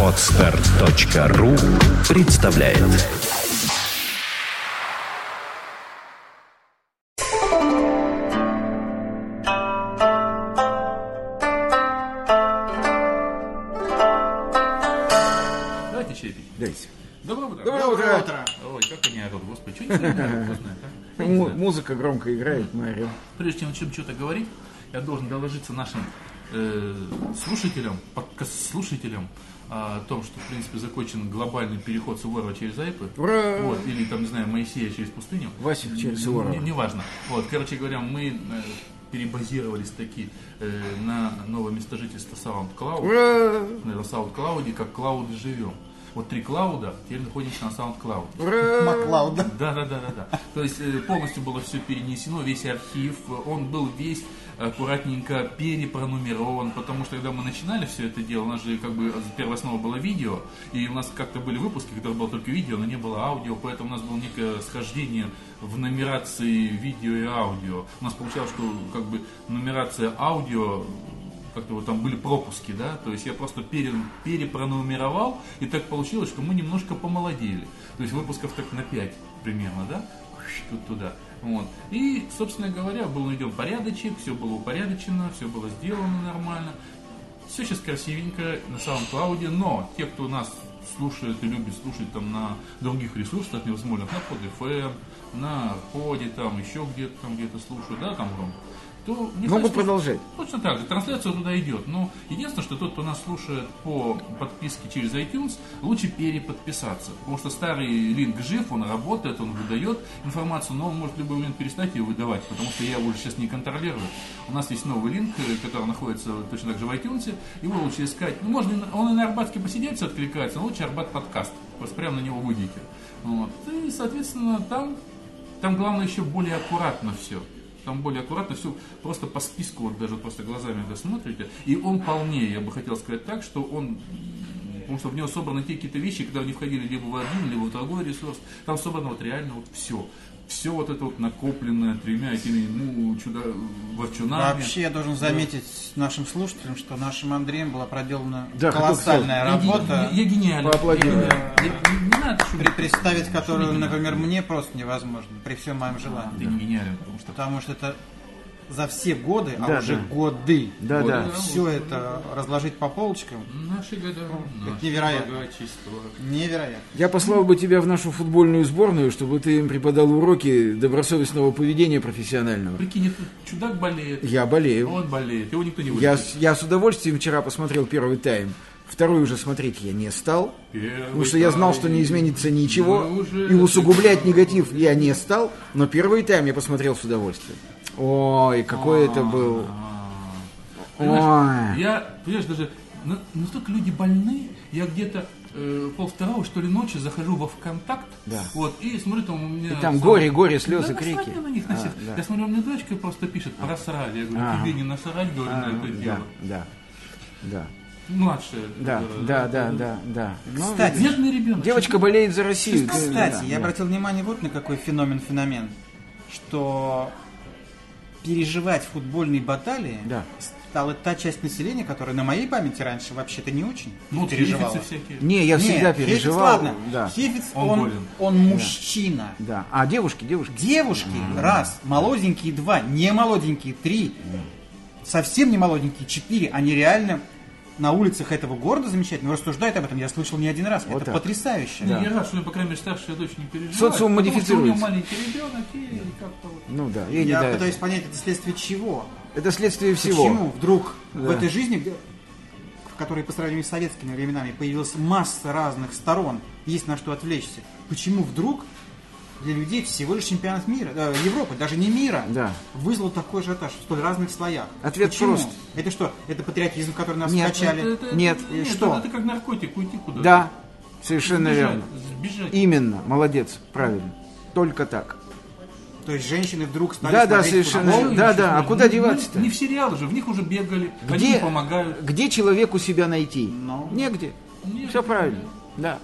Отстар.ру представляет Давайте чай пить. Дайте. Доброе утро. Доброе утро. Ой, как они орут, господи, что не знаю. Музыка громко играет, мы орем. Прежде чем что-то говорить, я должен доложиться нашим э, слушателям, подкаст-слушателям о том, что, в принципе, закончен глобальный переход Суворова через Айпы. Ура! Вот, или, там, не знаю, Моисея через пустыню. Васик через Суворова. Не- Неважно. Вот, короче говоря, мы э, перебазировались таки э, на новое место жительства SoundCloud. Ура! На SoundCloud, как клауды живем. Вот три клауда, теперь находимся на SoundCloud. Ура! Маклауда. Да, да, да, да, да. То есть э, полностью было все перенесено, весь архив, он был весь аккуратненько перепронумерован, потому что когда мы начинали все это дело, у нас же как бы первая основа было видео, и у нас как-то были выпуски, которые было только видео, но не было аудио, поэтому у нас было некое схождение в нумерации видео и аудио. У нас получалось, что как бы нумерация аудио как-то вот там были пропуски, да, то есть я просто пере, перепронумеровал, и так получилось, что мы немножко помолодели. То есть выпусков так на 5 примерно, да, туда. Вот. И, собственно говоря, был наведен порядочек, все было упорядочено, все было сделано нормально. Все сейчас красивенько на SoundCloud, но те, кто нас слушает и любит слушать там на других ресурсах невозможных, на PodFM, на Поде, там еще где-то там где-то слушают, да, там громко, то не Могут знаю, продолжать. Точно так же, трансляция туда идет. Но единственное, что тот, кто нас слушает по подписке через iTunes, лучше переподписаться. Потому что старый линк жив, он работает, он выдает информацию, но он может в любой момент перестать ее выдавать, потому что я его уже сейчас не контролирую. У нас есть новый линк, э, который находится точно так же в iTunes, его лучше искать. Ну, можно, он и на Арбатске посидеться откликается, но лучше Арбат подкаст. Просто прямо на него выйдете. Вот. И, соответственно, там там главное еще более аккуратно все. Там более аккуратно все, просто по списку, вот даже просто глазами когда смотрите. И он полнее, я бы хотел сказать так, что он Потому что в него собраны те какие-то вещи, которые не входили либо в один, либо в другой ресурс. Там собрано вот реально вот все. Все вот это вот накопленное тремя этими, ну, чудо, ворчунами. Вообще, я должен заметить нашим слушателям, что нашим Андреем была проделана Да, колоссальная работа, я, я. Я гениален. Я- не, не надо шуметь. пред- представить которую, например, мне просто невозможно, при всем моем Ты желании. не гениален, потому что Потому что это за все годы, а Да, уже да. годы, Да, Вот, да. все это разложить по полочкам, наши года, наше невероятно. богачество. невероятно. Я послал бы тебя в нашу футбольную сборную, чтобы ты им преподал уроки добросовестного поведения профессионального. Прикинь, этот чудак болеет. Я болею. Он болеет, его никто не Я, вылечит. с- я с удовольствием вчера посмотрел первый тайм. Второй уже смотреть я не стал, потому что я знал, что не изменится ничего, и усугублять негатив я не стал, но первый тайм я посмотрел с удовольствием. Ой, какой это был. Понимаешь, Ой. я, понимаешь, даже на- настолько люди больны, я где-то э, полвторого, что ли, ночи захожу во ВКонтакт, Да. вот, и смотрю, там у меня... И там сам- горе, горе, слезы, Да крики. на них, на А, да. Я смотрю, у меня дочка просто пишет, просрали. Я говорю, тебе не насрать, говорю, А, на это да, дело. да, да, Младшая. да, которая, да, да, да, да. Ну, Кстати, Бедный ребенок. Девочка болеет за Россию. Кстати, Да, я да. обратил внимание вот на какой феномен-феномен, что переживать футбольные баталии Да. стала та часть населения, которая на моей памяти раньше вообще-то не очень Ну, переживала. всякие. Не, я всегда Нет, Хефиц, переживал. ладно. Да, Хефиц, Он он, болен. он мужчина. да. А девушки, девушки. Девушки, раз, молоденькие, два, не молоденькие, три, совсем не молоденькие, четыре, они реально на улицах этого города замечательно рассуждают об этом, я слышал не один раз, Вот это так. потрясающе. Да. Я рад, что, по крайней мере, старшая дочь не переживает. Социум потому что модифицируется. У нее маленький ребенок и как-то вот. Ну да, не Я этого. пытаюсь понять, это следствие чего? Это следствие всего. Почему вдруг в Да. этой жизни, в которой по сравнению с советскими временами появилась масса разных сторон, есть на что отвлечься, почему вдруг для людей всего лишь чемпионат мира, э, Европы, даже не мира, Да. вызвал такой ажиотаж в столь разных слоях? Ответ Почему? прост. Это что? Это патриотизм, который нас Нет, скачали? Это- это- Нет. нет, Что? Это, как наркотик, уйти куда-то. Да, совершенно Сбежать, верно. Сбежать. Именно, молодец, правильно. Только так. То есть женщины вдруг стали Да, да, совершенно футбол? Да, да, а не- куда не- деваться-то? Не в сериалы же, в них уже бегали, они Где, им помогают. где человеку себя найти? Ну. Негде. Негде, Все правильно. Да.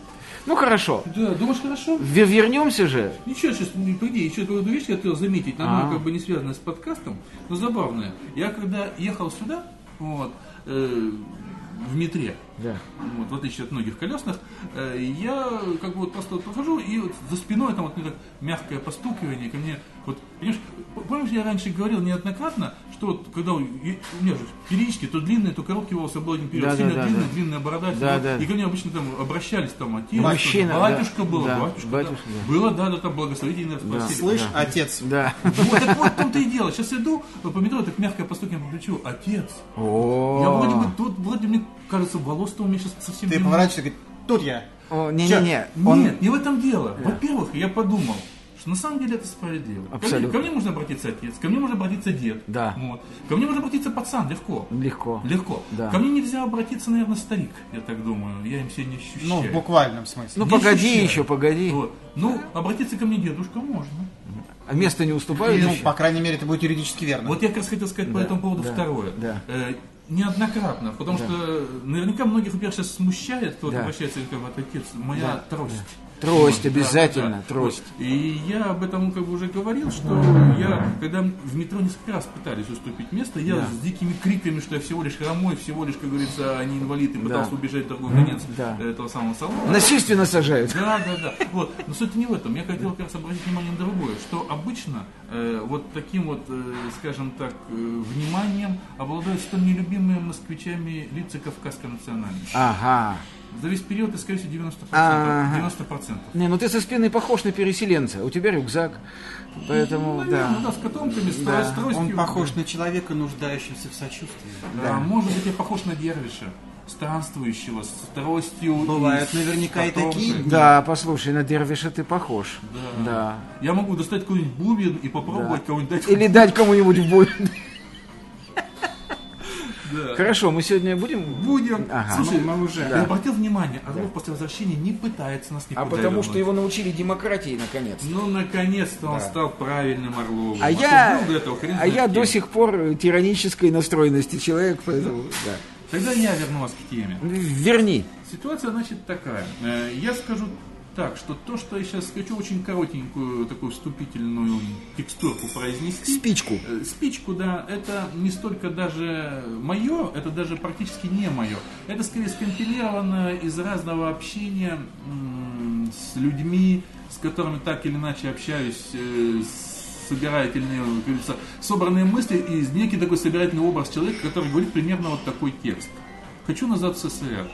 Ну хорошо. Да, думаешь, хорошо? В- Вернемся же. Ничего, сейчас, ну, по идее, еще одну вещь хотел заметить, она А. как бы не связана с подкастом, но забавная. Я когда ехал сюда, вот, э, в метре. Да. Вот, в отличие от многих колесных, э, я как бы вот просто вот прохожу, и вот за спиной там вот мне так мягкое постукивание ко мне. Вот, понимаешь, помнишь, я раньше говорил неоднократно, что вот когда у меня же периодически то длинные, то короткие волосы был один период, Да, да, сильно да, длинная, да. длинная борода, Да, да. и ко мне обычно там обращались там отец, Мужчина, да. батюшка был, Да, батюшка, батюшка, да. да. было, да, да, там благословительно спросили. Слышь, отец. Да. Вот так вот в том-то и дело. Сейчас иду по метро, так мягкое постукивание по плечу. Отец. О. Я вроде бы тут, вроде мне кажется, волос-то у меня сейчас совсем Ты поворачиваешься и говоришь, тут я. О, Не-не-не. Нет, не в этом дело. Во-первых, я подумал, что на самом деле это справедливо. Ко мне- Абсолютно. Ко мне, можно обратиться отец, ко мне можно обратиться дед. Да. Вот. Ко мне можно обратиться пацан, легко. Легко. Легко. Да. Ко мне нельзя обратиться, наверное, старик, я так думаю. Я им себя не ощущаю. Ну, в буквальном смысле. Ну Не погоди ощущаю. еще, погоди. Вот. Ну, обратиться ко мне дедушка можно. А место не уступают Ну, по крайней мере, это будет юридически верно. Вот я как раз хотел сказать по Да, этому поводу да, второе. да. Э, неоднократно, потому что наверняка многих, во-первых, сейчас смущает, кто Да. обращается от отец, моя трость. Трость, Вот, да, обязательно, да, трость. Вот. И я об этом как бы уже говорил, что я, когда в метро несколько раз пытались уступить место, я Да. с дикими криками, что я всего лишь хромой, всего лишь, как говорится, а не инвалид, и пытался Да. убежать в другой конец Да. этого самого салона. Насильственно сажают. Да, да, да. Вот. Но суть не в этом. Я хотел как раз обратить внимание на другое, что обычно э, вот таким вот, э, скажем так, э, вниманием обладают столь нелюбимые москвичами лица кавказской национальности. Ага. За весь период, это, скорее всего, 90%. Ага. 90%. Не, ну ты со спины похож на переселенца. У тебя рюкзак. Поэтому, Наверное, да. да, с котомками, с, Да. с тростью. Он похож на человека, нуждающегося в сочувствии. Да, может быть, я похож на дервиша, странствующего, с тростью. Бывают наверняка и такие. Да, послушай, на Дервиша ты похож. Да. Да. Я могу достать какой-нибудь бубен и попробовать Да. кого-нибудь дать. Или дать кому-нибудь бой. Да. Хорошо, мы сегодня будем... Будем. Ага. Слушай, Мы- мы уже. я обратил внимание, Орлов после возвращения не пытается нас А никуда потому что вернуть. его научили демократии, наконец. Ну, наконец-то он стал правильным Орловым. А что я, до этого, хрен а я до сих пор тиранической настроенности человек, поэтому, да. Тогда я верну вас к теме. Верни. Ситуация, значит, такая. Э, Я скажу так, что то, что я сейчас хочу очень коротенькую такую вступительную текстурку произнести. Спичку. Э, Спичку, да, это не столько даже мое, это даже практически не мое. Это скорее скомпилировано из разного общения м, с людьми, с которыми так или иначе общаюсь, э, собирательные, говорится, собранные мысли и некий такой собирательный образ человека, который говорит примерно вот такой текст. Хочу назад в СССР.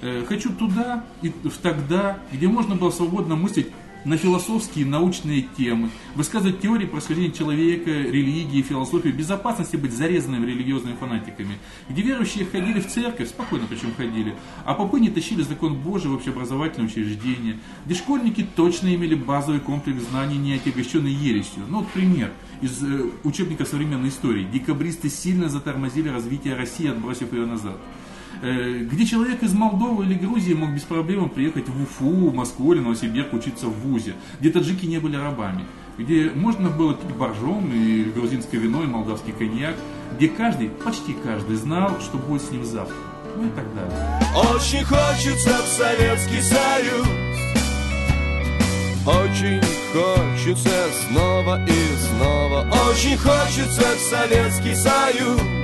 Э, Хочу туда и в тогда, где можно было свободно мыслить на философские научные темы, высказывать теории происхождения человека, религии, философии, безопасности быть зарезанными религиозными фанатиками, где верующие ходили в церковь, спокойно причем ходили, а попы не тащили закон Божий в общеобразовательные учреждения, где школьники точно имели базовый комплекс знаний, не отягощенный ересью. Ну вот пример из э, учебника современной истории. Декабристы сильно затормозили развитие России, отбросив ее назад. Э, где человек из Молдовы или Грузии мог без проблем приехать в Уфу, Москву или Новосибирск учиться в ВУЗе, где таджики не были рабами, где можно было пить боржом и грузинское вино, и молдавский коньяк, где каждый, почти каждый знал, что будет с ним завтра, ну и так далее. Очень хочется в Советский Союз. Очень хочется снова и снова. Очень хочется в Советский Союз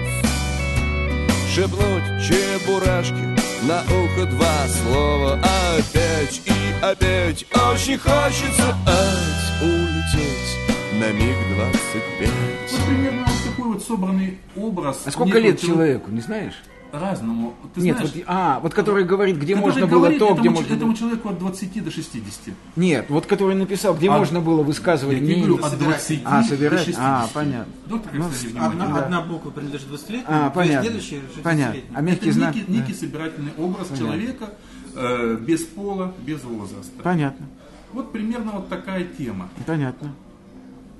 Шепнуть чебурашки на ухо два слова Опять и опять очень хочется ать, улететь на миг двадцать пять Вот примерно вот такой вот собранный образ. А сколько лет человеку, не знаешь? Разному. Ты Нет, знаешь, вот, а, вот который говорит, где который можно было говорит то, этому, где можно этому было... человеку от 20 до 60. Нет, вот который написал, где А, можно было высказывать Я мнение. говорю, от 20 А, до собирать? 60. А, понятно. Доктор, Ну, кстати, Одна, внимательно. одна буква принадлежит 20-летнему, А, две понятно. следующие Понятно. 60-летнему. А мягкий Это знак? некий, некий собирательный образ человека э, без пола, без возраста. Понятно, Вот примерно вот такая тема. понятно.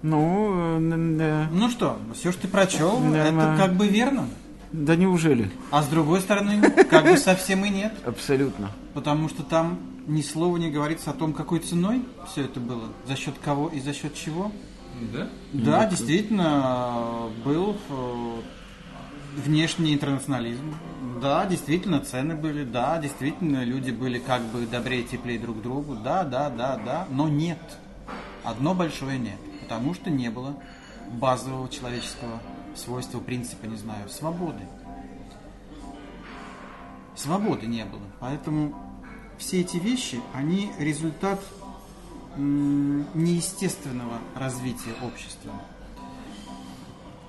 Ну, э, э, Ну что, все, что ты прочел, Да, это да. как бы верно. Да неужели? А с другой стороны, как бы совсем и нет. Абсолютно. Потому что там ни слова не говорится о том, какой ценой все это было, за счет кого и за счет чего. Да? Да, действительно, был э, внешний интернационализм. Да, действительно, цены были. Да, действительно, люди были как бы добрее, теплее друг к другу. Да, да, да, да. Но нет. Одно большое нет. Потому что не было базового человеческого свойства, принципа, не знаю, свободы. свободы не было. Поэтому все эти вещи, они результат неестественного развития общества,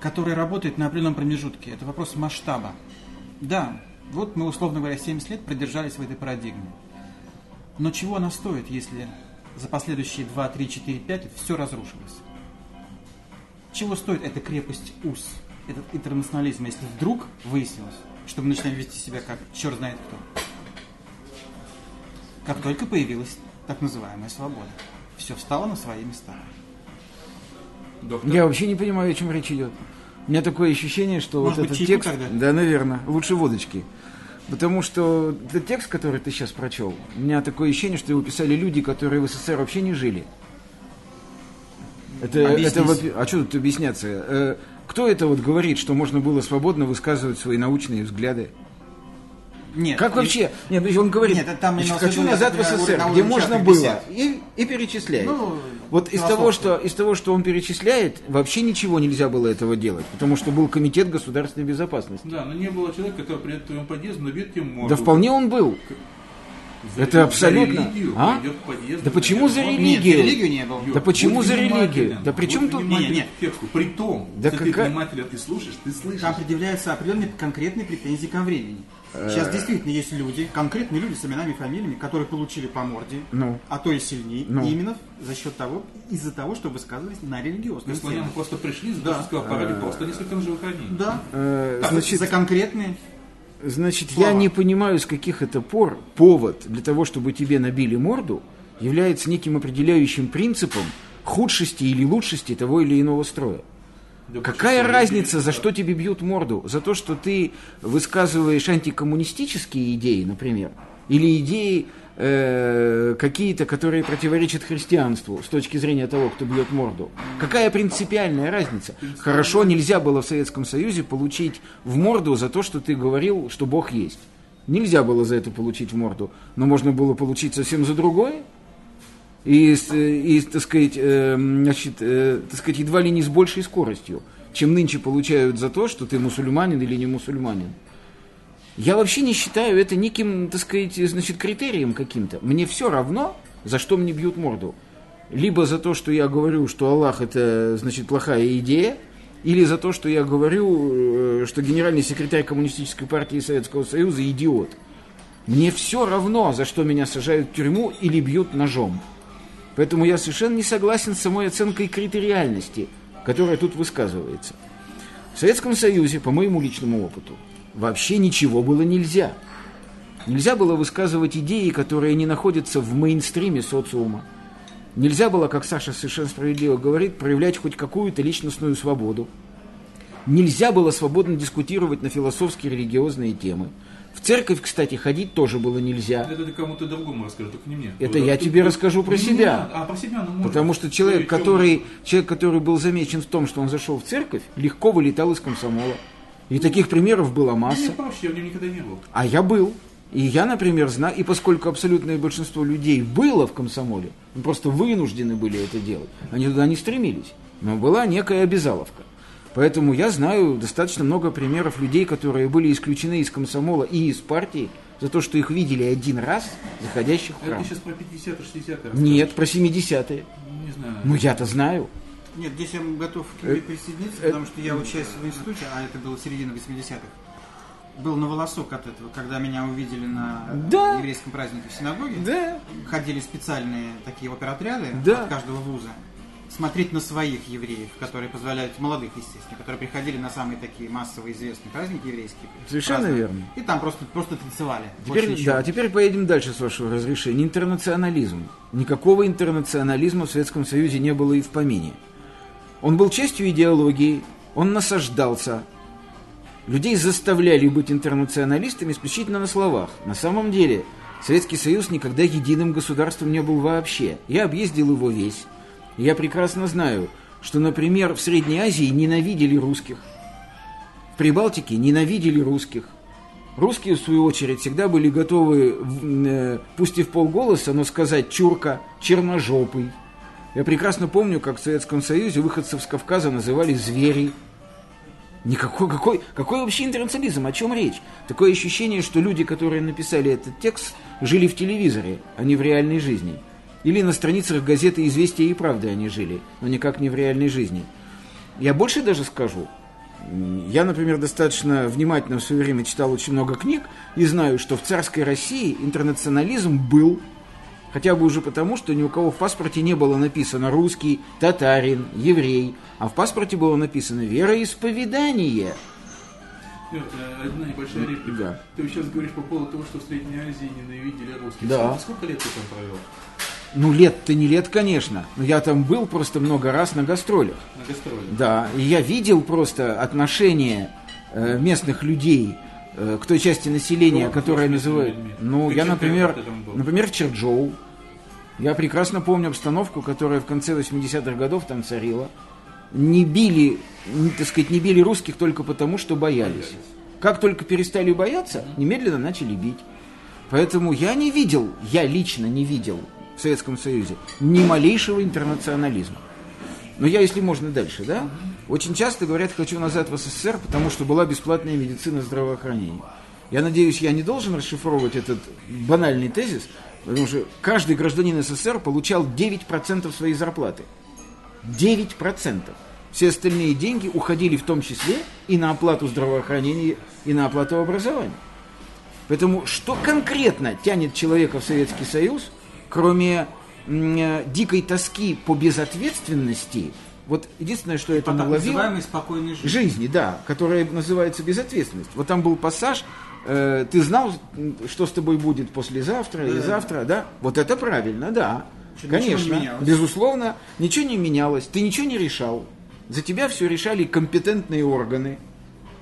которое работает на определенном промежутке. Это вопрос масштаба. Да, вот мы, условно говоря, 70 лет продержались в этой парадигме. Но чего она стоит, если за последующие 2, 3, 4, 5 лет все разрушилось? Чего стоит эта крепость УС, этот интернационализм, если вдруг выяснилось, что мы начинаем вести себя как черт знает кто? Как только появилась так называемая свобода все встало на свои места. Доктор? Я вообще не понимаю, о чем речь идет. У меня такое ощущение, что Может вот быть, этот текст... Тогда? Да, наверное. Лучше водочки. Потому что этот текст, который ты сейчас прочел, у меня такое ощущение, что его писали люди, которые в СССР вообще не жили. Это, это, а что тут объясняться? Э, кто это вот говорит, что можно было свободно высказывать свои научные взгляды? Нет. Как вообще? Нет, он говорит, нет, там значит, хочу назад в СССР, где можно было. И, и перечисляет. Ну, вот из того, что, из того, что он перечисляет, вообще ничего нельзя было этого делать, потому что был комитет государственной безопасности. Да, но не было человека, который к твоему подъезду, набьет тебе морду. Да вполне он был. За, это абсолютно. За религию, а? Подъезд, да почему за религию? Нет, за религию не был. Да почему за религию? Да при чем тут... Нет, нет. При том, да если какая... ты внимательно ты слушаешь, ты слышишь. Там предъявляются определенные конкретные претензии ко времени. Сейчас действительно есть люди, конкретные люди с именами и фамилиями, которые получили по морде, ну. а то и сильнее, ну. именно за счет того, из-за того, что высказывались на религиозные темы. Просто пришли, за да. сказал, пора просто несколько живых Да. Э, значит, за конкретные Значит, Слова. я не понимаю, с каких это пор повод для того, чтобы тебе набили морду, является неким определяющим принципом худшести или лучшести того или иного строя. Да Какая разница, за что тебе бьют морду? За то, что ты высказываешь антикоммунистические идеи, например, или идеи э, какие-то, которые противоречат христианству с точки зрения того, кто бьет морду. Какая принципиальная разница? Хорошо, нельзя было в Советском Союзе получить в морду за то, что ты говорил, что Бог есть. Нельзя было за это получить в морду, но можно было получить совсем за другое и, и так, сказать, э, значит, э, так сказать, едва ли не с большей скоростью, чем нынче получают за то, что ты мусульманин или не мусульманин. Я вообще не считаю это неким, так сказать, значит, критерием каким-то. Мне все равно, за что мне бьют морду. Либо за то, что я говорю, что Аллах это, значит, плохая идея, или за то, что я говорю, э, что генеральный секретарь Коммунистической партии Советского Союза идиот. Мне все равно, за что меня сажают в тюрьму или бьют ножом. Поэтому я совершенно не согласен с самой оценкой критериальности, которая тут высказывается. В Советском Союзе, по моему личному опыту, вообще ничего было нельзя. Нельзя было высказывать идеи, которые не находятся в мейнстриме социума. Нельзя было, как Саша совершенно справедливо говорит, проявлять хоть какую-то личностную свободу. Нельзя было свободно дискутировать на философские религиозные темы. В церковь, кстати, ходить тоже было нельзя. Это ты кому-то другому расскажи, только не мне. Это я тебе расскажу про себя. А, про себя, ну. Потому что человек, который, человек, который был замечен в том, что он зашел в церковь, легко вылетал из комсомола. И таких примеров была масса. Мне проще, я в нем никогда не был. А я был. И я, например, знаю, и поскольку абсолютное большинство людей было в комсомоле, просто вынуждены были это делать, они туда не стремились, но была некая обязаловка. Поэтому я знаю достаточно много примеров людей, которые были исключены из комсомола и из партии за то, что их видели один раз, заходящих в храм. Это сейчас про 50-60-е? Нет, про 70-е. Не знаю. Ну, я-то знаю. Нет, здесь я готов к тебе э, присоединиться, потому что я учась в институте, а это было середина 80-х. Был на волосок от этого, когда меня увидели на да. еврейском празднике в синагоге. Да. Ходили специальные такие оперотряды да. от каждого вуза смотреть на своих евреев, которые позволяют, молодых, естественно, которые приходили на самые такие массовые известные праздники еврейские. Совершенно верно. И там просто, просто танцевали. Теперь, да, теперь поедем дальше, с вашего разрешения. Интернационализм. Никакого интернационализма в Советском Союзе не было и в помине. Он был частью идеологии, он насаждался. Людей заставляли быть интернационалистами исключительно на словах. На самом деле, Советский Союз никогда единым государством не был вообще. Я объездил его весь. Я прекрасно знаю, что, например, в Средней Азии ненавидели русских. В Прибалтике ненавидели русских. Русские, в свою очередь, всегда были готовы, э, пусть и в полголоса, но сказать «чурка», «черножопый». Я прекрасно помню, как в Советском Союзе выходцев с Кавказа называли «звери». Никакой, какой, какой вообще интернационализм? О чем речь? Такое ощущение, что люди, которые написали этот текст, жили в телевизоре, а не в реальной жизни. Или на страницах газеты «Известия и правды» они жили, но никак не в реальной жизни. Я больше даже скажу. Я, например, достаточно внимательно в свое время читал очень много книг и знаю, что в царской России интернационализм был Хотя бы уже потому, что ни у кого в паспорте не было написано русский, татарин, еврей, а в паспорте было написано вероисповедание. Петр, э, одна небольшая реплика. Да. Ты сейчас говоришь по поводу того, что в Средней Азии ненавидели русских. Да. Сколько лет ты там провел? Ну, лет-то не лет, конечно. Но я там был просто много раз на гастролях. На гастроле. Да, и я видел просто отношение э, местных людей э, к той части населения, которая называют... Ну, Ты я, например, например, Черджоу. Я прекрасно помню обстановку, которая в конце 80-х годов там царила. Не били, так сказать, не били русских только потому, что боялись. Как только перестали бояться, немедленно начали бить. Поэтому я не видел, я лично не видел в Советском Союзе ни малейшего интернационализма. Но я, если можно, дальше, да? Очень часто говорят, хочу назад в СССР, потому что была бесплатная медицина здравоохранения. Я надеюсь, я не должен расшифровывать этот банальный тезис, потому что каждый гражданин СССР получал 9% своей зарплаты. 9%. Все остальные деньги уходили в том числе и на оплату здравоохранения, и на оплату образования. Поэтому что конкретно тянет человека в Советский Союз, кроме э, дикой тоски по безответственности, вот единственное, что я там Так называемой спокойной жизни. жизни, да, которая называется безответственность. Вот там был пассаж, э, ты знал, что с тобой будет послезавтра и завтра, да? Вот это правильно, да. Что ничего не Конечно, менялось. безусловно, ничего не менялось, ты ничего не решал. За тебя все решали компетентные органы.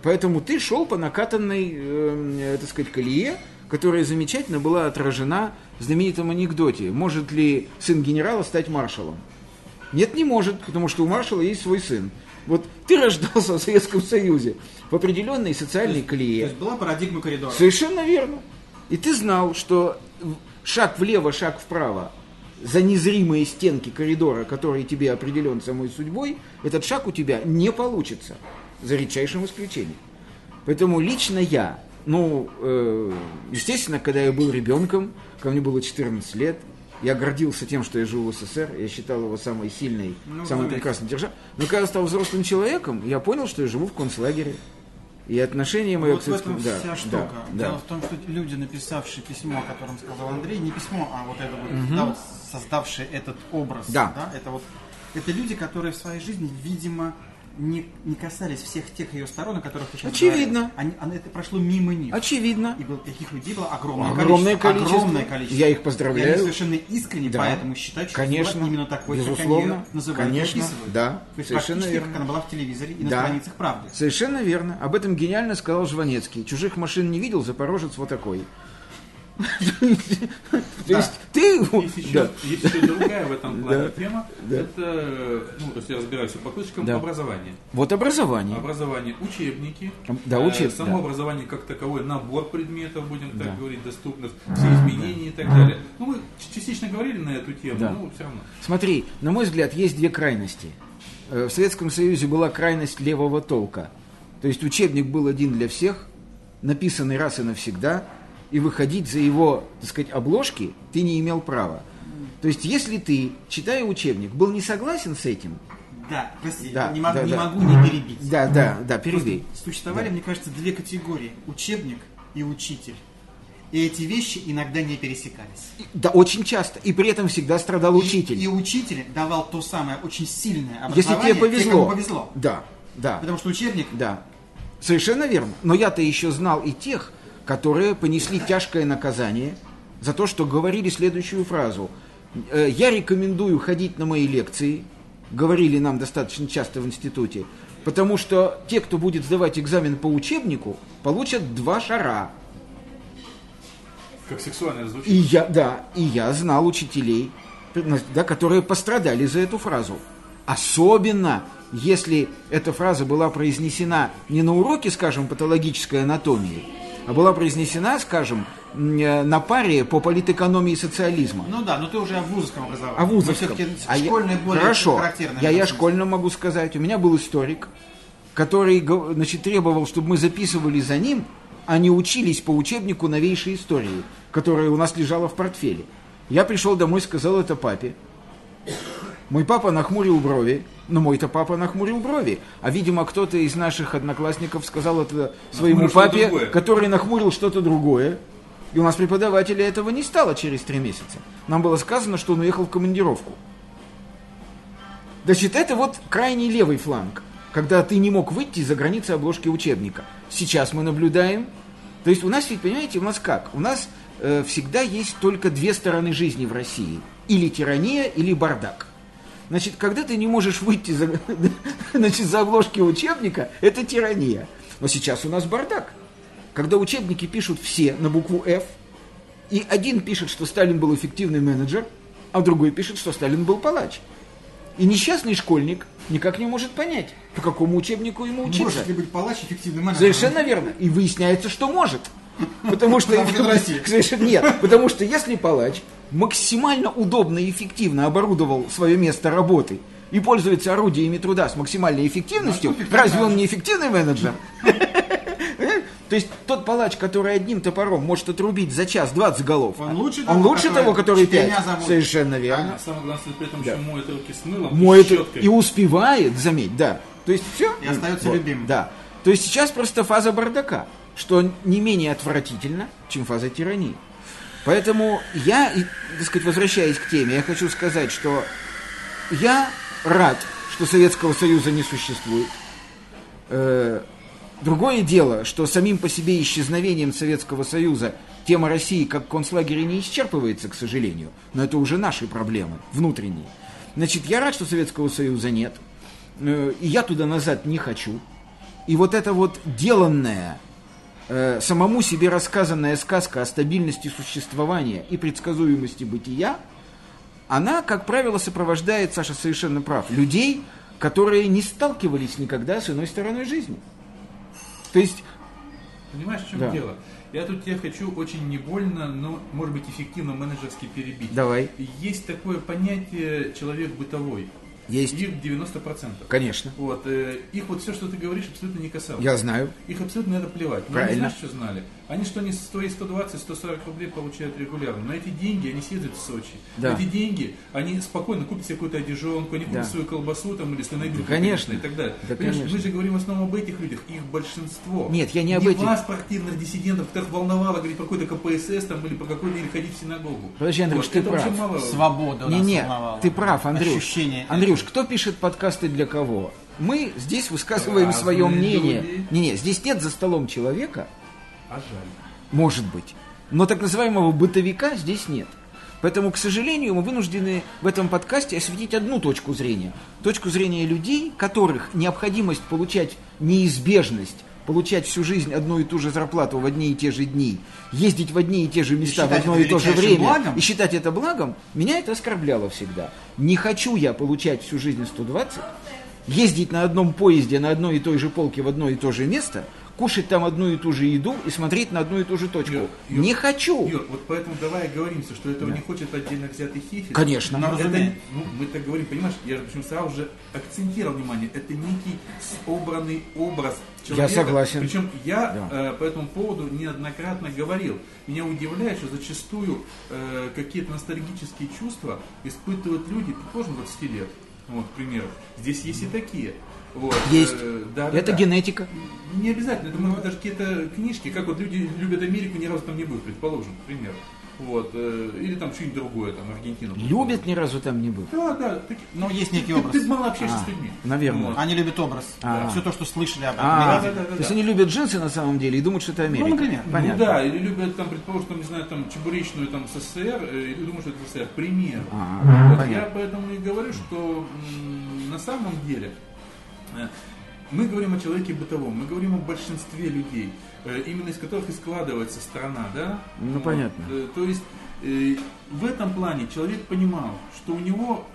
Поэтому ты шел по накатанной, э, так сказать, колее, которая замечательно была отражена в знаменитом анекдоте. Может ли сын генерала стать маршалом? Нет, не может, потому что у маршала есть свой сын. Вот ты рождался в Советском Союзе в определенной социальной То колее. есть была парадигма коридора. Совершенно верно. И ты знал, что шаг влево, шаг вправо, за незримые стенки коридора, который тебе определен самой судьбой, этот шаг у тебя не получится, за редчайшим исключением. Поэтому лично я, ну, э, естественно, когда я был ребенком, ко мне было 14 лет, я гордился тем, что я живу в СССР, я считал его самой сильной, Ну, самой заметь. прекрасной державой. Но когда я стал взрослым человеком, я понял, что я живу в концлагере. И отношение мое Вот к советскому... Да, вся да, штука. да. Дело в том, что люди, написавшие письмо, о котором сказал Андрей, не письмо, а вот это вот, да, вот создавшие этот образ, Да. это вот, это люди, которые в своей жизни, видимо, не, не касались всех тех ее сторон, о которых ты сейчас Очевидно. говоришь. Они, они- это прошло мимо них. Очевидно. И был, таких людей было огромное, Огромное количество. Огромное количество. Я их И поздравляю. они совершенно искренне Да. поэтому считают, что Конечно. была именно такой, как Безусловно. они ее называют Конечно. и описывают. Да. То есть Совершенно верно. как она была в телевизоре и на Да. страницах правды. Совершенно верно. Об этом гениально сказал Жванецкий. Чужих машин не видел, запорожец вот такой. То есть ты... Да. есть еще другая в этом плане тема. Это, ну, то есть я разбираюсь по кусочкам, образование. Вот образование. Образование, учебники. Да, Э, учеб- Само образование как таковой, набор предметов, будем так говорить, доступных, все изменения и так далее. Ну, мы частично говорили на эту тему, но все равно. Смотри, на мой взгляд, есть две крайности. Э, В Советском Союзе была крайность левого толка. То есть учебник был один для всех, написанный раз и навсегда, и выходить за его, так сказать, обложки ты не имел права. То есть, если ты, читая учебник, был не согласен с этим, Да, прости, Да, не, могу, да, не да. могу не перебить. да, да, да, перебей. Просто Существовали, мне кажется, две категории. Учебник и учитель. И эти вещи иногда не пересекались. Да, очень часто. И при этом всегда страдал учитель. И, и учитель давал то самое очень сильное Если образование тебе повезло. кому повезло. Да, да. Потому что учебник Да, совершенно верно. Но я-то еще знал и тех, которые понесли тяжкое наказание за то, что говорили следующую фразу. «Э, Я рекомендую ходить на мои лекции, говорили нам достаточно часто в институте, потому что те, кто будет сдавать экзамен по учебнику, получат два шара. Как сексуально звучит. И я, да, и я знал учителей, да, которые пострадали за эту фразу. Особенно, если эта фраза была произнесена не на уроке, скажем, патологической анатомии, была произнесена, скажем, э, на паре по политэкономии социализма. Ну да, но ты уже о вузовском образовании. А вузовском. Мы А я- школьное более Хорошо, я, я школьно могу сказать. У меня был историк, который значит, требовал, чтобы мы записывали за ним, а не учились по учебнику новейшей истории, которая у нас лежала в портфеле. Я пришел домой, сказал это папе. Мой папа нахмурил брови, но мой-то папа нахмурил брови. А, видимо, кто-то из наших одноклассников сказал это своему Нахмурил папе, другое. который нахмурил что-то другое. И у нас преподавателя этого не стало через три месяца. Нам было сказано, что он уехал в командировку. Значит, это вот крайний левый фланг, когда ты не мог выйти за границы обложки учебника. Сейчас мы наблюдаем. То есть у нас ведь, понимаете, у нас как? У нас э, всегда есть только две стороны жизни в России. Или тирания, или бардак. Значит, когда ты не можешь выйти за, значит, за обложки учебника, это тирания. Но сейчас у нас бардак. Когда учебники пишут все на букву F, и один пишет, что Сталин был эффективный менеджер, а другой пишет, что Сталин был палач. И несчастный школьник никак не может понять, по какому учебнику ему учиться. Может ли быть палач эффективным менеджером? Совершенно верно. И выясняется, что может. Потому что, нет. Потому что если палач максимально удобно и эффективно оборудовал свое место работы и пользуется орудиями труда с максимальной эффективностью, разве он не эффективный менеджер? То есть тот палач, который одним топором может отрубить за час 20 голов, Он лучше он того, лучше который того, который четырьмя 5. заводит. Совершенно верно. А самое главное, при этом Да. еще моет руки с мылом моет и щеткой. и успевает, заметь, да. То есть все. И остается любимым. Да. То есть сейчас просто фаза бардака, что не менее отвратительно, чем фаза тирании. Поэтому я, так сказать, возвращаясь к теме, я хочу сказать, что я рад, что Советского Союза не существует. Э, Другое дело, что самим по себе исчезновением Советского Союза тема России как концлагеря не исчерпывается, к сожалению. Но это уже наши проблемы, внутренние. Значит, я рад, что Советского Союза нет. Э, И я туда назад не хочу. И вот эта вот деланная, э, самому себе рассказанная сказка о стабильности существования и предсказуемости бытия, она, как правило, сопровождает, Саша совершенно прав, людей, которые не сталкивались никогда с иной стороной жизни. То есть, Понимаешь, в чем Да. дело? Я тут тебя хочу очень не больно, но, может быть, эффективно менеджерски перебить. давай, Есть такое понятие человек бытовой. Есть, Их 90%. конечно, Вот, э, их вот все, что ты говоришь, абсолютно не касалось. я знаю. Их абсолютно это плевать. Но Правильно. они знаешь, что знали? Они что они свои 120-140 рублей получают регулярно. На эти деньги они съездят в Сочи. Да. На эти деньги они спокойно купят себе какую-то одежонку, они купят Да. свою колбасу там, или слонобилку, Да, конечно. и так далее. Да, Понимаешь, конечно. мы же говорим в основном об этих людях, их большинство. Нет, я не об этих. вас, партийных диссидентов, которых волновало говорить про какой-то КПСС там, или про какой-то, или ходить в синагогу. Подожди, Андрюш, Вот, ты прав. мало- Свобода Не-не, волновала. ты прав, Андрюш. Ощущение. Андрюш, кто пишет подкасты для кого? Мы здесь высказываем Разные свое мнение. люди. Не-не, здесь нет за столом человека, А жаль. может быть. Но так называемого бытовика здесь нет. Поэтому, к сожалению, мы вынуждены в этом подкасте осветить одну точку зрения. Точку зрения людей, которых необходимость получать неизбежность, получать всю жизнь одну и ту же зарплату в одни и те же дни, ездить в одни и те же места в одно и то же время благом? и считать это благом, меня это оскорбляло всегда. Не хочу я получать всю жизнь 120, ездить на одном поезде на одной и той же полке в одно и то же место, кушать там одну и ту же еду и смотреть на одну и ту же точку. Юр, Юр, не хочу. Юр, вот поэтому давай оговоримся, что этого не хочет отдельно взятый хифель. Конечно. Ну, Это- ну, мы так говорим, понимаешь, я же почему сразу же акцентировал внимание, это некий собранный образ человека. согласен. Причем я Да. э, по этому поводу неоднократно говорил. Меня удивляет, что зачастую э, какие-то ностальгические чувства испытывают люди, предположим, 20 лет. Вот, к примеру. Здесь есть и такие. Вот, Есть. э, да, Это да. генетика. Не обязательно, это могут быть даже какие-то книжки, как вот люди любят Америку, ни разу там не были, предположим, к примеру. Вот, э, или там что-нибудь другое, там, Аргентину. Любят, ни разу там не был. Да, да. таки- Но есть некий ты, образ. Ты мало общаешься А, с людьми. наверное. Вот. Они любят образ. А. Все то, что слышали об А, Америке. да, да, да, то есть да. они любят джинсы на самом деле и думают, что это Америка. Ну, например. Понятно. Ну да, или любят там, предположим, там, не знаю, там, чебуречную там СССР, э, или думают, что это СССР, к примеру. А, Вот понятно. я поэтому и говорю, что м, на самом деле мы говорим о человеке бытовом, мы говорим о большинстве людей, э, именно из которых и складывается страна, да? Ну, понятно. э, То есть э, в этом плане человек понимал, что у него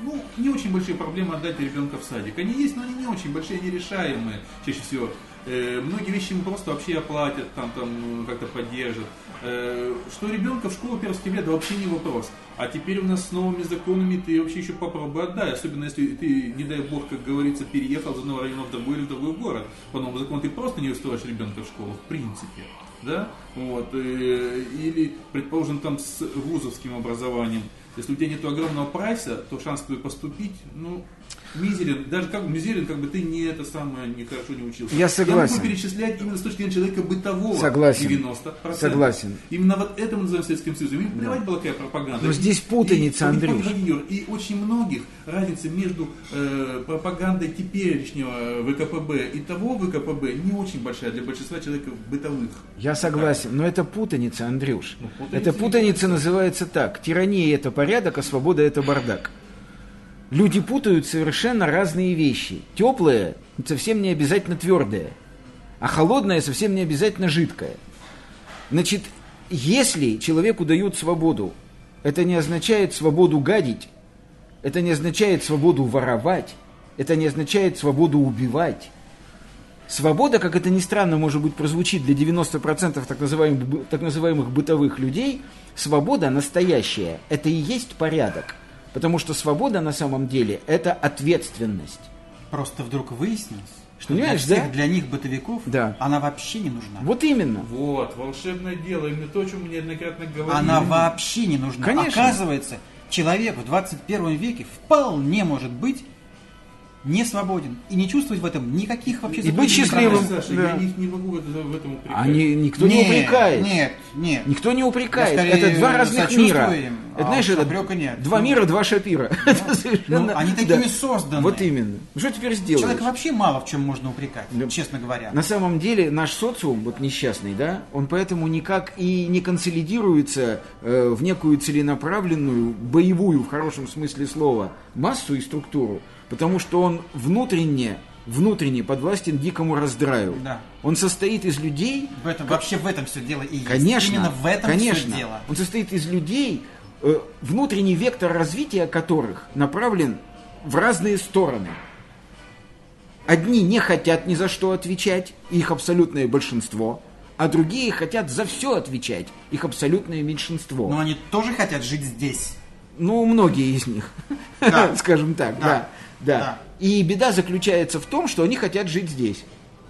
ну, не очень большие проблемы отдать ребенка в садик. Они есть, но они не очень большие, они решаемые чаще всего. Э, многие вещи ему просто вообще оплатят, там, там как-то поддержат. Э, что ребенка в школу 1 сентября, да вообще не вопрос. А теперь у нас с новыми законами ты вообще еще попробуй отдай. Особенно если ты, не дай бог, как говорится, переехал из одного района в другой или в другой город. По новому закону ты просто не устроишь ребенка в школу, в принципе. Да? Вот. э, Или, предположим, там с вузовским образованием. Если у тебя нет огромного прайса, то шанс твой поступить, ну, мизерен. Даже как мизерен, как бы ты не это самое, не хорошо не учился. Я согласен. Я могу перечислять именно с точки зрения человека бытового. Согласен. 90%. Согласен. Именно вот это мы называем Советским Союзом. Им плевать была какая пропаганда. Но здесь путаница, и, Андрюш. И, очень многих разница между э, пропагандой теперешнего ВКПБ и того ВКПБ не очень большая для большинства человеков бытовых. Я согласен, но это путаница, Андрюш. Ну, путаница не путаница называется так. Тирания это порядок, а свобода это бардак. Люди путают совершенно разные вещи. Теплое совсем не обязательно твердое, а холодное совсем не обязательно жидкое. Значит, если человеку дают свободу, это не означает свободу гадить, это не означает свободу воровать, это не означает свободу убивать. Свобода, как это ни странно, может быть, прозвучит для 90% так называемых, так называемых бытовых людей, свобода настоящая – это и есть порядок. Потому что свобода на самом деле – это ответственность. Просто вдруг выяснилось, что Понимаешь, для всех, да? для них бытовиков Да. она вообще не нужна. Вот именно. Вот, волшебное дело, именно то, о чем мы неоднократно говорили. Она вообще не нужна. Конечно. Оказывается, человек в 21 веке вполне может быть не свободен и не чувствовать в этом никаких вообще И быть счастливым. Саша, Да. я их не могу в это- в этом упрекать. Они, никто не Нет, упрекает. Нет, нет. Никто не упрекает. Это два разных мира. им, это, а знаешь, это нет. два Ну, мира, два шапира. Это совершенно- ну, они такими созданы. Вот именно. Ну, Что теперь сделаешь? Человека вообще мало в чем можно упрекать, Да. честно говоря. На самом деле наш социум, вот несчастный, да, он поэтому никак и не консолидируется э, в некую целенаправленную, боевую, в хорошем смысле слова, массу и структуру, потому что он внутренне, внутренне подвластен дикому раздраю. Да. Он состоит из людей, В этом, вообще в этом все дело и есть. Конечно, Именно в этом конечно. все дело. Он состоит из людей, внутренний вектор развития которых направлен в разные стороны. Одни не хотят ни за что отвечать, их абсолютное большинство, а другие хотят за все отвечать, их абсолютное меньшинство. Но они тоже хотят жить здесь. Ну, многие из них, Да. скажем так, да. Да. Да. Да. И беда заключается в том, что они хотят жить здесь.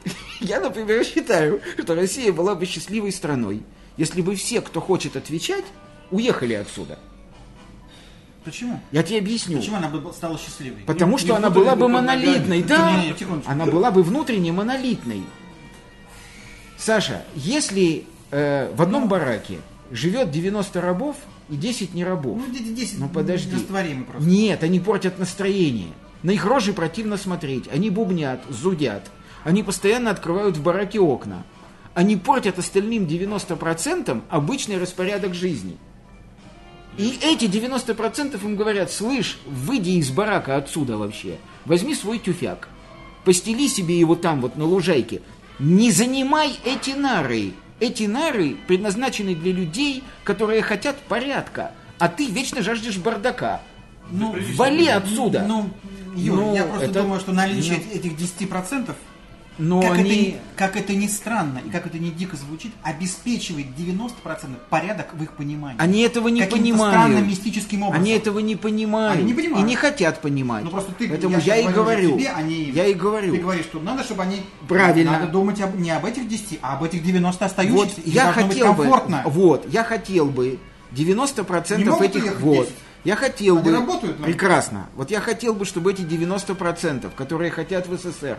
Я, например, считаю, что Россия была бы счастливой страной, если бы все, кто хочет отвечать, уехали отсюда. Почему? Я тебе объясню. Почему она бы стала счастливой? Потому Не- что не она была бы монолитной, да. Не, не. Она была бы внутренне монолитной. Саша, если э, в одном бараке живет 90 рабов и 10 не рабов, Ну, дети 10 Ну, подожди. просто. Нет, они портят настроение. На их рожи противно смотреть. Они бубнят, зудят. Они постоянно открывают в бараке окна. Они портят остальным 90% обычный распорядок жизни. И эти 90% им говорят, слышь, выйди из барака отсюда вообще. Возьми свой тюфяк. Постели себе его там, вот на лужайке. Не занимай эти нары. Эти нары предназначены для людей, которые хотят порядка. А ты вечно жаждешь бардака. Ну, Вали отсюда. Ну, Юр, Ну, я просто это- думаю, что наличие ну. этих 10%, Но как, это, они... ни- как это ни странно и как это ни дико звучит, обеспечивает 90% порядок в их понимании. Они этого не понимают. странным мистическим образом. Они этого не понимают. Они не понимают. И не хотят понимать. Ну просто ты, Поэтому я, я, и говорю. Тебе, не им. Я и говорю. Ты говоришь, что надо, чтобы они... Правильно. Надо думать об- не об этих 10, а об этих 90 Вот остающихся. и я хотел бы, вот, я хотел бы 90% Не могут этих, вот, 10? я хотел Они бы, работают, но- прекрасно, вот я хотел бы, чтобы эти 90%, которые хотят в СССР,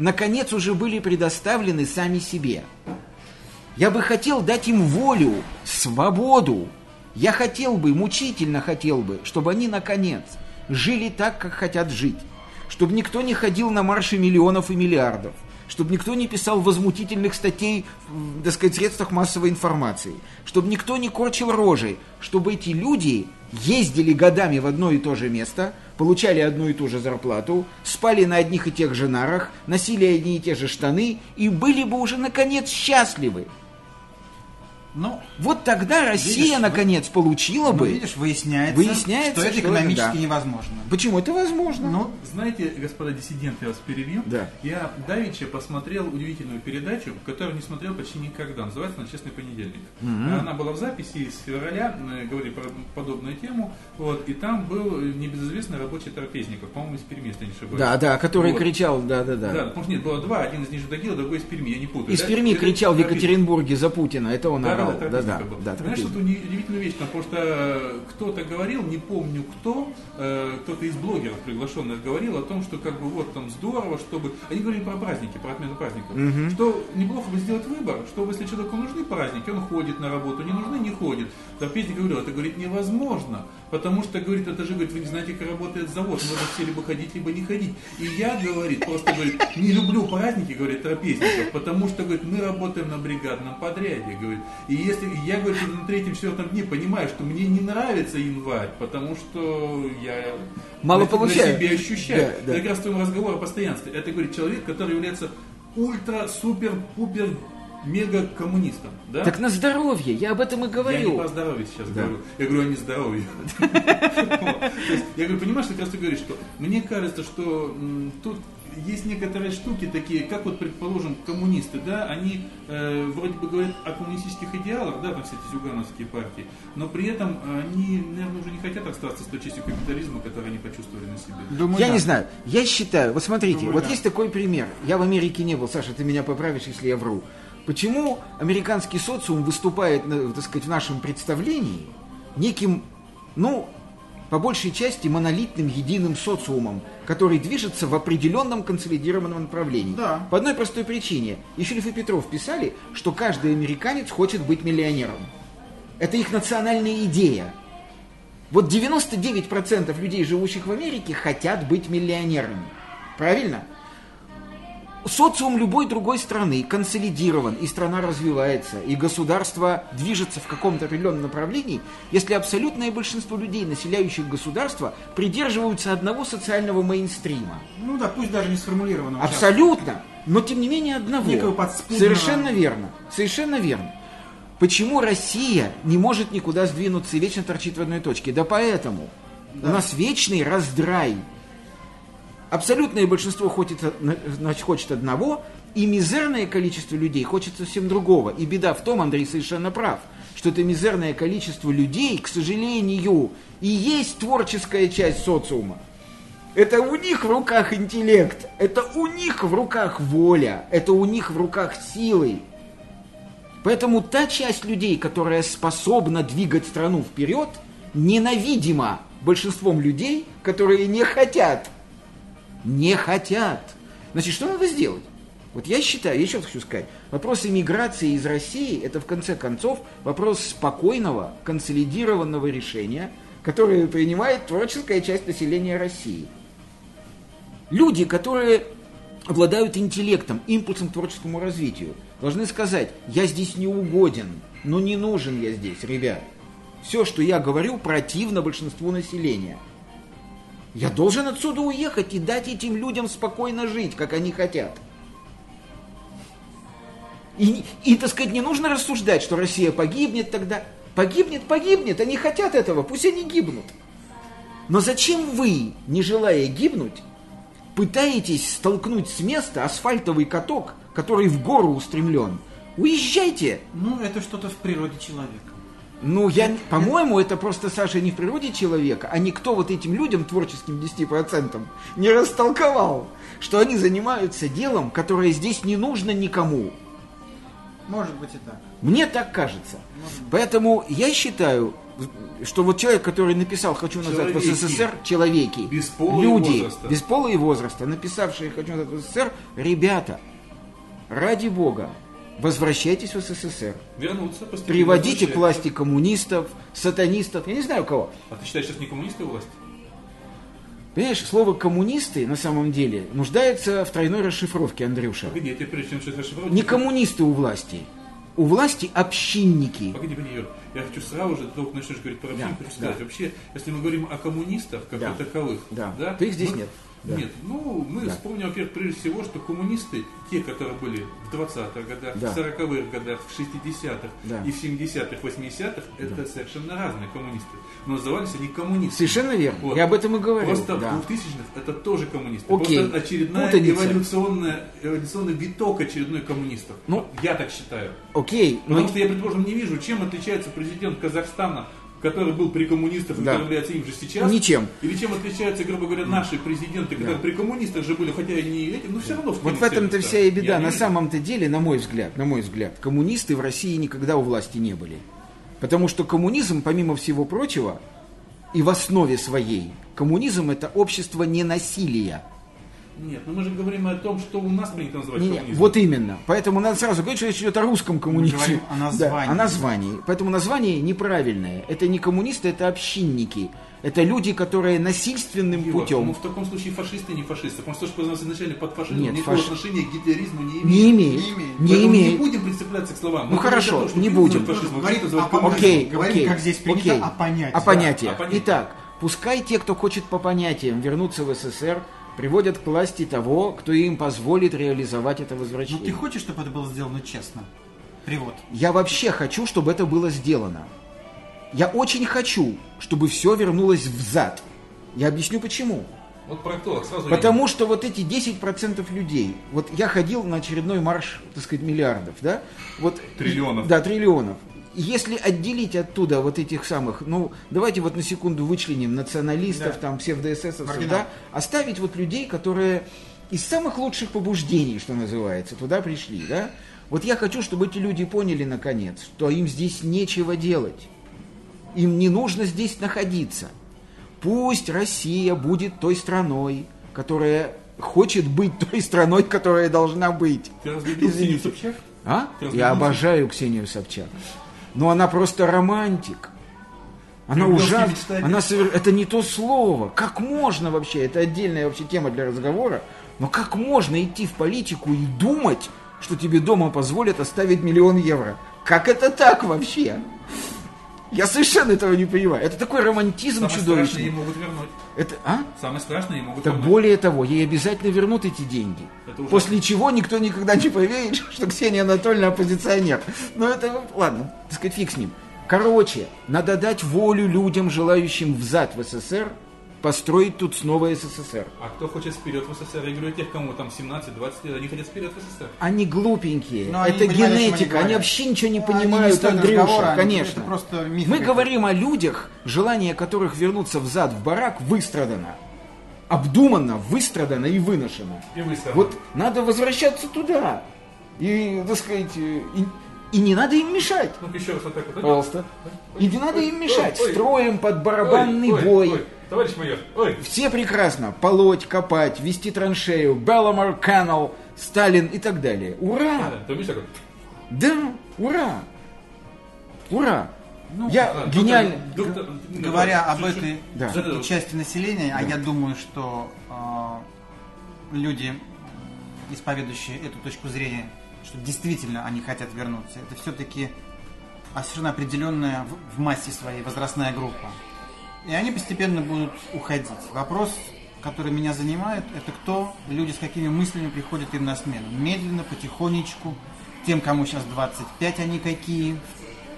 наконец уже были предоставлены сами себе. Я бы хотел дать им волю, свободу. Я хотел бы, мучительно хотел бы, чтобы они, наконец, жили так, как хотят жить. Чтобы никто не ходил на марши миллионов и миллиардов. Чтобы никто не писал возмутительных статей в, так сказать, средствах массовой информации. Чтобы никто не корчил рожи. Чтобы эти люди ездили годами в одно и то же место, получали одну и ту же зарплату, спали на одних и тех же нарах, носили одни и те же штаны и были бы уже, наконец, счастливы. Ну, Вот тогда Россия, Видишь, вы- наконец, получила ну, бы... видишь, выясняется, Выясняется, что это что это экономически да. невозможно. Почему это возможно? Ну, Знаете, господа диссиденты, я вас перебью. Да. Я давеча посмотрел удивительную передачу, которую не смотрел почти никогда. Называется она «Честный понедельник». Она была в записи с февраля, э, говорили про подобную тему. Вот, и там был небезызвестный рабочий Трапезников, по-моему, из Перми, если не ошибаюсь. Да, да, который Вот. кричал, да, да, Да, да. потому что нет, было два, один из Нижнего Тагила, другой из Перми, я не путаю. Из да? Перми кричал в. Екатеринбурге за Путина, это он Да, орал. да, Да, да, был. да, Знаешь, уни- удивительная вещь, потому что э, кто-то говорил, не помню кто, э, кто-то из блогеров приглашенных говорил о том, что как бы вот там здорово, чтобы... Они говорили про праздники, про отмену праздников. Что неплохо бы сделать выбор, что если человеку нужны праздники, он ходит на работу, не нужны, не ходит. Трапезник говорил, это, говорит, невозможно, потому что, говорит, это же, говорит, вы не знаете, как работает завод, можно все либо ходить, либо не ходить. И я, говорит, просто, говорит, не люблю праздники, говорит, трапезников, потому что, говорит, мы работаем на бригадном подряде, говорит. И если я, говорит, на третьем-четвертом дне понимаю, что мне не нравится январь, потому что я Мало на, получаю. на себе ощущаю. Да, да. Как раз в твоем разговоре о постоянстве. Это, говорит, человек, который является ультра-супер-пупер мега коммунистом. Да? Так на здоровье, я об этом и Я не говорю. про здоровье сейчас Да. говорю. Я говорю о нездоровье. Я говорю, понимаешь, как раз ты говоришь, что мне кажется, что тут есть некоторые штуки такие, как вот, предположим, коммунисты, да, они э, вроде бы говорят о коммунистических идеалах, да, там все эти зюгановские партии, но при этом они, наверное, уже не хотят остаться с той частью капитализма, которую они почувствовали на себе. думаю, Я да. не знаю. Я считаю, вот смотрите, Думаю, вот да. есть такой пример. Я в Америке не был, Саша, ты меня поправишь, если я вру. Почему американский социум выступает, на- так сказать, в нашем представлении неким, ну, по большей части монолитным единым социумом, который движется в определенном консолидированном направлении. Да. По одной простой причине. Ишелев и Петров писали, что каждый американец хочет быть миллионером. Это их национальная идея. Вот 99% людей, живущих в Америке, хотят быть миллионерами. Правильно? Социум любой другой страны консолидирован, и страна развивается, и государство движется в каком-то определенном направлении, если абсолютное большинство людей, населяющих государство, придерживаются одного социального мейнстрима. Ну да, пусть даже не сформулированного. Абсолютно. Но тем не менее одного. Совершенно верно. Совершенно верно. Почему Россия не может никуда сдвинуться и вечно торчит в одной точке? Да поэтому. У нас вечный раздрай. Абсолютное большинство хочет, значит, хочет одного, и мизерное количество людей хочет совсем другого. И беда в том, Андрей совершенно прав, что это мизерное количество людей, к сожалению, и есть творческая часть социума. Это у них в руках интеллект, это у них в руках воля, это у них в руках силы. Поэтому та часть людей, которая способна двигать страну вперед, ненавидима большинством людей, которые не хотят. Не хотят. Значит, что надо сделать? Вот я считаю, я еще раз хочу сказать, вопрос иммиграции из России – это в конце концов вопрос спокойного, консолидированного решения, которое принимает творческая часть населения России. Люди, которые обладают интеллектом, импульсом к творческому развитию, должны сказать, я здесь не угоден, но не нужен я здесь, ребят. Все, что я говорю, противно большинству населения. Я должен отсюда уехать и дать этим людям спокойно жить, как они хотят. И, и, так сказать, не нужно рассуждать, что Россия погибнет тогда. Погибнет, погибнет, они хотят этого, пусть они гибнут. Но зачем вы, не желая гибнуть, пытаетесь столкнуть с места асфальтовый каток, который в гору устремлен? Уезжайте! Ну, это что-то в природе человека. Ну, я, по-моему, это просто, Саша, не в природе человека, а никто вот этим людям, творческим 10%, не растолковал, что они занимаются делом, которое здесь не нужно никому. Может быть и так. Мне так кажется. Поэтому я считаю, что вот человек, который написал «Хочу назад в Человеки. СССР», человеки, Без пола и люди, возраста. без пола и возраста, написавшие «Хочу назад в СССР», ребята, ради бога, возвращайтесь в СССР. Вернуться постепенно. Приводите к власти коммунистов, сатанистов, я не знаю кого. А ты считаешь, сейчас не коммунисты у власти? Понимаешь, слово «коммунисты» на самом деле нуждается в тройной расшифровке, Андрюша. Погоди, тебе прежде чем расшифровать... Не коммунисты у власти. У власти общинники. Погоди, погоди, Юр. Я хочу сразу же, ты только начнешь говорить про общину, Да, хочу сказать. да. Вообще, если мы говорим о коммунистах, как Да. о таковых, Да. То их здесь мы, нет. Нет, ну, мы Да. вспомним, во-первых, прежде всего, что коммунисты, те, которые были в 20-х годах, Да. в 40-х годах, в 60-х Да. и в 70-х, 80-х, это совершенно разные коммунисты. Но назывались они коммунисты. Совершенно верно. Вот. Я об этом и говорил. Просто да. в 2000-х это тоже коммунисты. Окей. Просто очередная Путаница. эволюционная, эволюционный виток очередной коммунистов. Ну, я так считаю. Окей, Потому ну, что я, предположим, не вижу, чем отличается президент Казахстана, который был при коммунистах и Да. который является им же сейчас. Ничем. Или чем отличаются, грубо говоря, наши президенты, которые при коммунистах же были, хотя и не этим, но все равно в Вот в этом-то это- вся и беда. Я На самом-то деле, на мой взгляд, на мой взгляд, коммунисты в России никогда у власти не были. Потому что коммунизм, помимо всего прочего, и в основе своей, коммунизм это общество ненасилия. Нет, но мы же говорим о том, что у нас принято называть Не, не, коммунизмом. вот именно. Поэтому надо сразу говорить, что речь идет о русском коммунизме. говорим о названии. Да, о названии. Поэтому название неправильное. Это не коммунисты, это общинники. Это люди, которые насильственным Егор, путем Ну, в таком случае фашисты не фашисты. Потому что то, что познался изначально под фашизмом, Нет, никакого фаш- отношения к гитлеризму не имеет. не имеет. Не имеет. Не имеет. не будем прицепляться к словам. Ну, Мы хорошо, говорим о том, не будем. фашизм, а Говорим понятии. коммунизмом. Окей, Говорим, окей, как здесь принято, окей. о понятии. О понятии. Да, о понятии. Итак, пускай те, кто хочет по понятиям вернуться в СССР, приводят к власти того, кто им позволит реализовать это Ну возвращение. ты хочешь, чтобы это было сделано честно? Привод. Я вообще хочу, чтобы это было сделано. Я очень хочу, чтобы все вернулось взад. Я объясню почему. Вот проктолог сразу Потому что вот эти 10% людей, вот я ходил на очередной марш, так сказать, миллиардов, да? Вот, Триллионов. Да, триллионов. Если отделить оттуда вот этих самых, ну, давайте вот на секунду вычленим националистов, Да. там, псевдоэсэсовцев, да, оставить вот людей, которые из самых лучших побуждений, что называется, туда пришли, да? Вот я хочу, чтобы эти люди поняли, наконец, что им здесь нечего делать. Им не нужно здесь находиться. Пусть Россия будет той страной, которая хочет быть той страной, которая должна быть. Ты разлюбил Извините. Ксению Собчак? А? Ты Я обожаю Ксению Собчак. Но она просто романтик. Она ужасна. Она совер- Это не то слово. Как можно вообще? Это отдельная вообще тема для разговора. Но как можно идти в политику и думать, что тебе дома позволят оставить миллион евро? Как это так вообще? Я совершенно этого не понимаю. Это такой романтизм Самое страшное ей чудовищный. могут вернуть. Это, а? Самое страшное ей могут Так вернуть. более того, ей обязательно вернут эти деньги. После чего никто никогда не поверит, что Ксения Анатольевна оппозиционер. Но это, ладно, так сказать, фиг с ним. Короче, надо дать волю людям, желающим взад в СССР, построить тут снова СССР. А кто хочет вперед в СССР? Я говорю, тех, кому там 17-20 лет, они хотят вперед в СССР. Они глупенькие, Но они это понимают, они генетика, они, говорят. вообще ничего не Они не понимают, Андрюша, разговора, они- конечно. это просто миф Мы говорим о людях, желание которых вернуться взад в барак выстрадано. Обдуманно, выстрадано и выношено. И вы сами. Вот надо возвращаться туда. И, так сказать, и, и не надо им мешать. Ну-ка еще раз вот так вот. Пожалуйста. И не надо им мешать. ой. Строим под барабанный Ой, ой, бой. ой, Товарищ майор, ой. Все прекрасно. Полоть, копать, вести траншею, Белломор, Каннел, Сталин и так далее. Ура! Такой? Да, ура! Ура! Ну, Я да, гениально... доктор- доктор- Говоря об чуть-чуть. этой Да. Части населения, а я думаю, что э, люди, исповедующие эту точку зрения, что действительно они хотят вернуться, это все-таки совершенно определенная в, в массе своей возрастная группа. И они постепенно будут уходить. Вопрос, который меня занимает, это кто, люди с какими мыслями приходят им на смену. Медленно, потихонечку, тем, кому сейчас 25, они какие,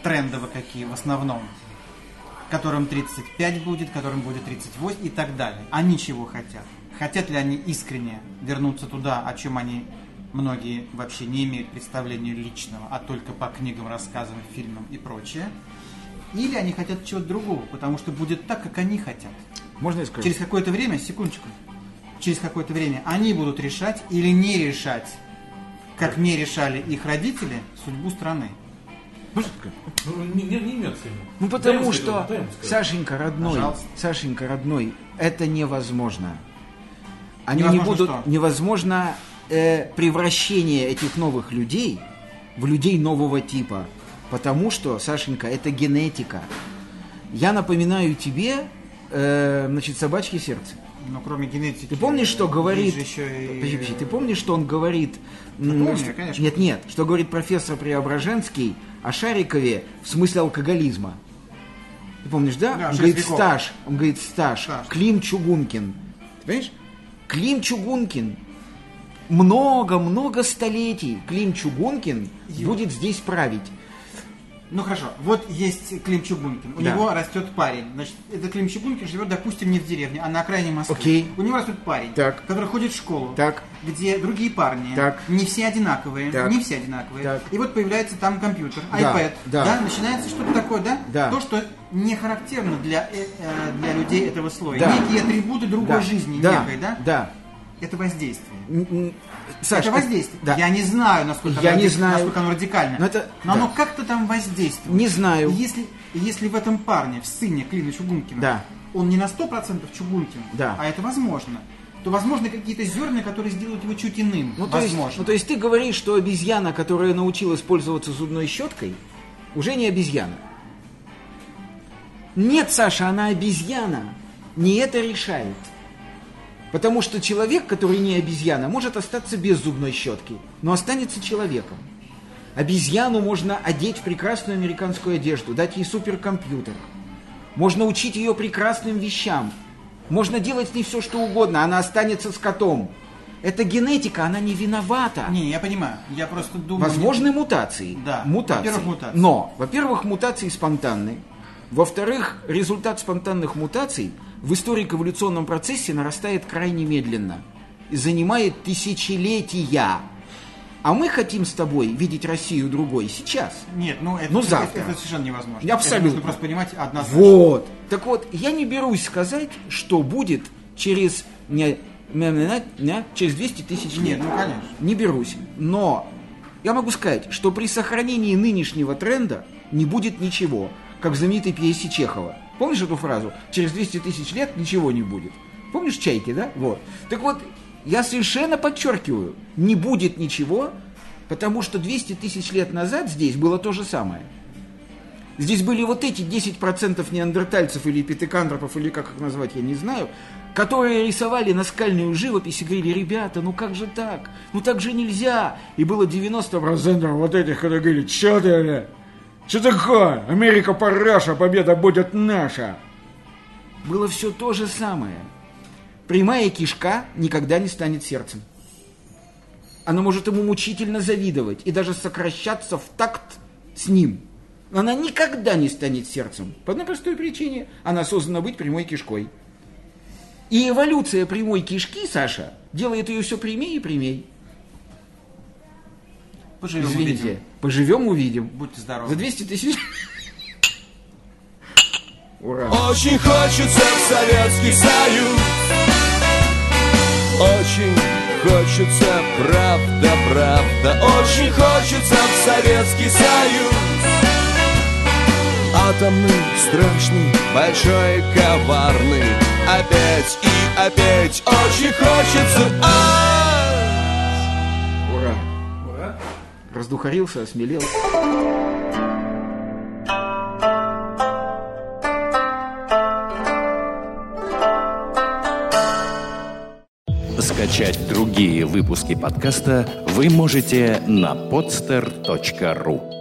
трендово какие в основном которым 35 будет, которым будет 38 и так далее. Они чего хотят? Хотят ли они искренне вернуться туда, о чем они многие вообще не имеют представления личного, а только по книгам, рассказам, фильмам и прочее? Или они хотят чего-то другого, потому что будет так, как они хотят. Можно я скажу? Через какое-то время, секундочку, через какое-то время они будут решать или не решать, как не решали их родители, судьбу страны. Ну, не, не, не имет сына. Ну Дай потому ему что, дай. Сашенька родной, Пожалуйста. Сашенька родной, это невозможно. Они Невозможно не будут, что? невозможно э, превращение этих новых людей в людей нового типа. Потому что, Сашенька, это генетика. Я напоминаю тебе, э, значит, собачье сердце. Но кроме генетики... Ты помнишь, что говорит... и- Подожди, подожди, ты помнишь, что он говорит... помню, что- конечно. Нет, нет, что говорит профессор Преображенский о Шарикове в смысле алкоголизма. Ты помнишь, да? Да, он говорит веков. стаж. Он говорит стаж. Стаж. Клим Чугункин. Ты понимаешь? Клим Чугункин много-много столетий Клим Чугункин будет здесь править. Ну хорошо, вот есть Клим Чугункин, у Да. него растет парень. Значит, этот Клим Чугункин живет, допустим, не в деревне, а на окраине Москвы. Окей. У него растет парень, Так. который ходит в школу, Так. где другие парни, Так. не все одинаковые, Так. не все одинаковые. Так. И вот появляется там компьютер, Да, iPad, да. начинается что-то такое, да? Да. То, что не характерно для, э, э, для людей этого слоя. Да. Некие атрибуты другой Да. жизни, да. некой, да? Да. Это воздействие. Саш, это воздействие. Да. Я не знаю, насколько, Я оно, не знаю. насколько оно радикально. Но это- Но оно да. как-то там воздействует. Не знаю. Если, если в этом парне, в сыне Клина Чугункина, Да. он не на 100% Чугункин, Да. а это возможно, то возможны какие-то зерна, которые сделают его чуть иным. Ну то, есть, возможно. ну, то есть ты говоришь, что обезьяна, которая научилась пользоваться зубной щеткой, уже не обезьяна. Нет, Саша, она обезьяна. Не это решает. Потому что человек, который не обезьяна, может остаться без зубной щетки, но останется человеком. Обезьяну можно одеть в прекрасную американскую одежду, дать ей суперкомпьютер. Можно учить ее прекрасным вещам. Можно делать с ней все, что угодно, она останется скотом. Это генетика, она не виновата. Не, я понимаю. Я просто думаю... Возможны мутации. Да. Мутации. Во-первых, мутации. Но, во-первых, мутации спонтанны. Во-вторых, результат спонтанных мутаций в историко-эволюционном процессе нарастает крайне медленно и занимает тысячелетия. А мы хотим с тобой видеть Россию другой сейчас. Нет, ну это, Ну, это- завтра. это совершенно невозможно. Абсолютно. Это нужно просто понимать однозначно. Вот. Так вот, я не берусь сказать, что будет через, не, не- не- не- через 200 тысяч лет. Нет, ну конечно. Не берусь. Но я могу сказать, что при сохранении нынешнего тренда не будет ничего, как в знаменитой пьесе Чехова. Помнишь эту фразу? Через 200 тысяч лет ничего не будет. Помнишь чайки, да? Вот. Так вот, я совершенно подчеркиваю, не будет ничего, потому что 200 тысяч лет назад здесь было то же самое. Здесь были вот эти 10% неандертальцев или пятикантропов, или как их назвать, я не знаю, которые рисовали наскальную живопись и говорили, ребята, ну как же так? Ну так же нельзя. И было 90% вот этих, которые говорили, что ты? Что такое? Америка параша, победа будет наша. Было все то же самое. Прямая кишка никогда не станет сердцем. Она может ему мучительно завидовать и даже сокращаться в такт с ним. Но она никогда не станет сердцем. По одной простой причине. Она создана быть прямой кишкой. И эволюция прямой кишки, Саша, делает ее все прямее и прямее. Поживем, Извините. увидим. Поживем, увидим. Будьте здоровы. За 200 тысяч. Ура. Очень хочется в Советский Союз Очень хочется, правда, правда Очень хочется в Советский Союз Атомный, страшный, большой коварный Опять и опять очень хочется ать! Раздухарился, осмелел. Скачать другие выпуски подкаста вы можете на podster.ru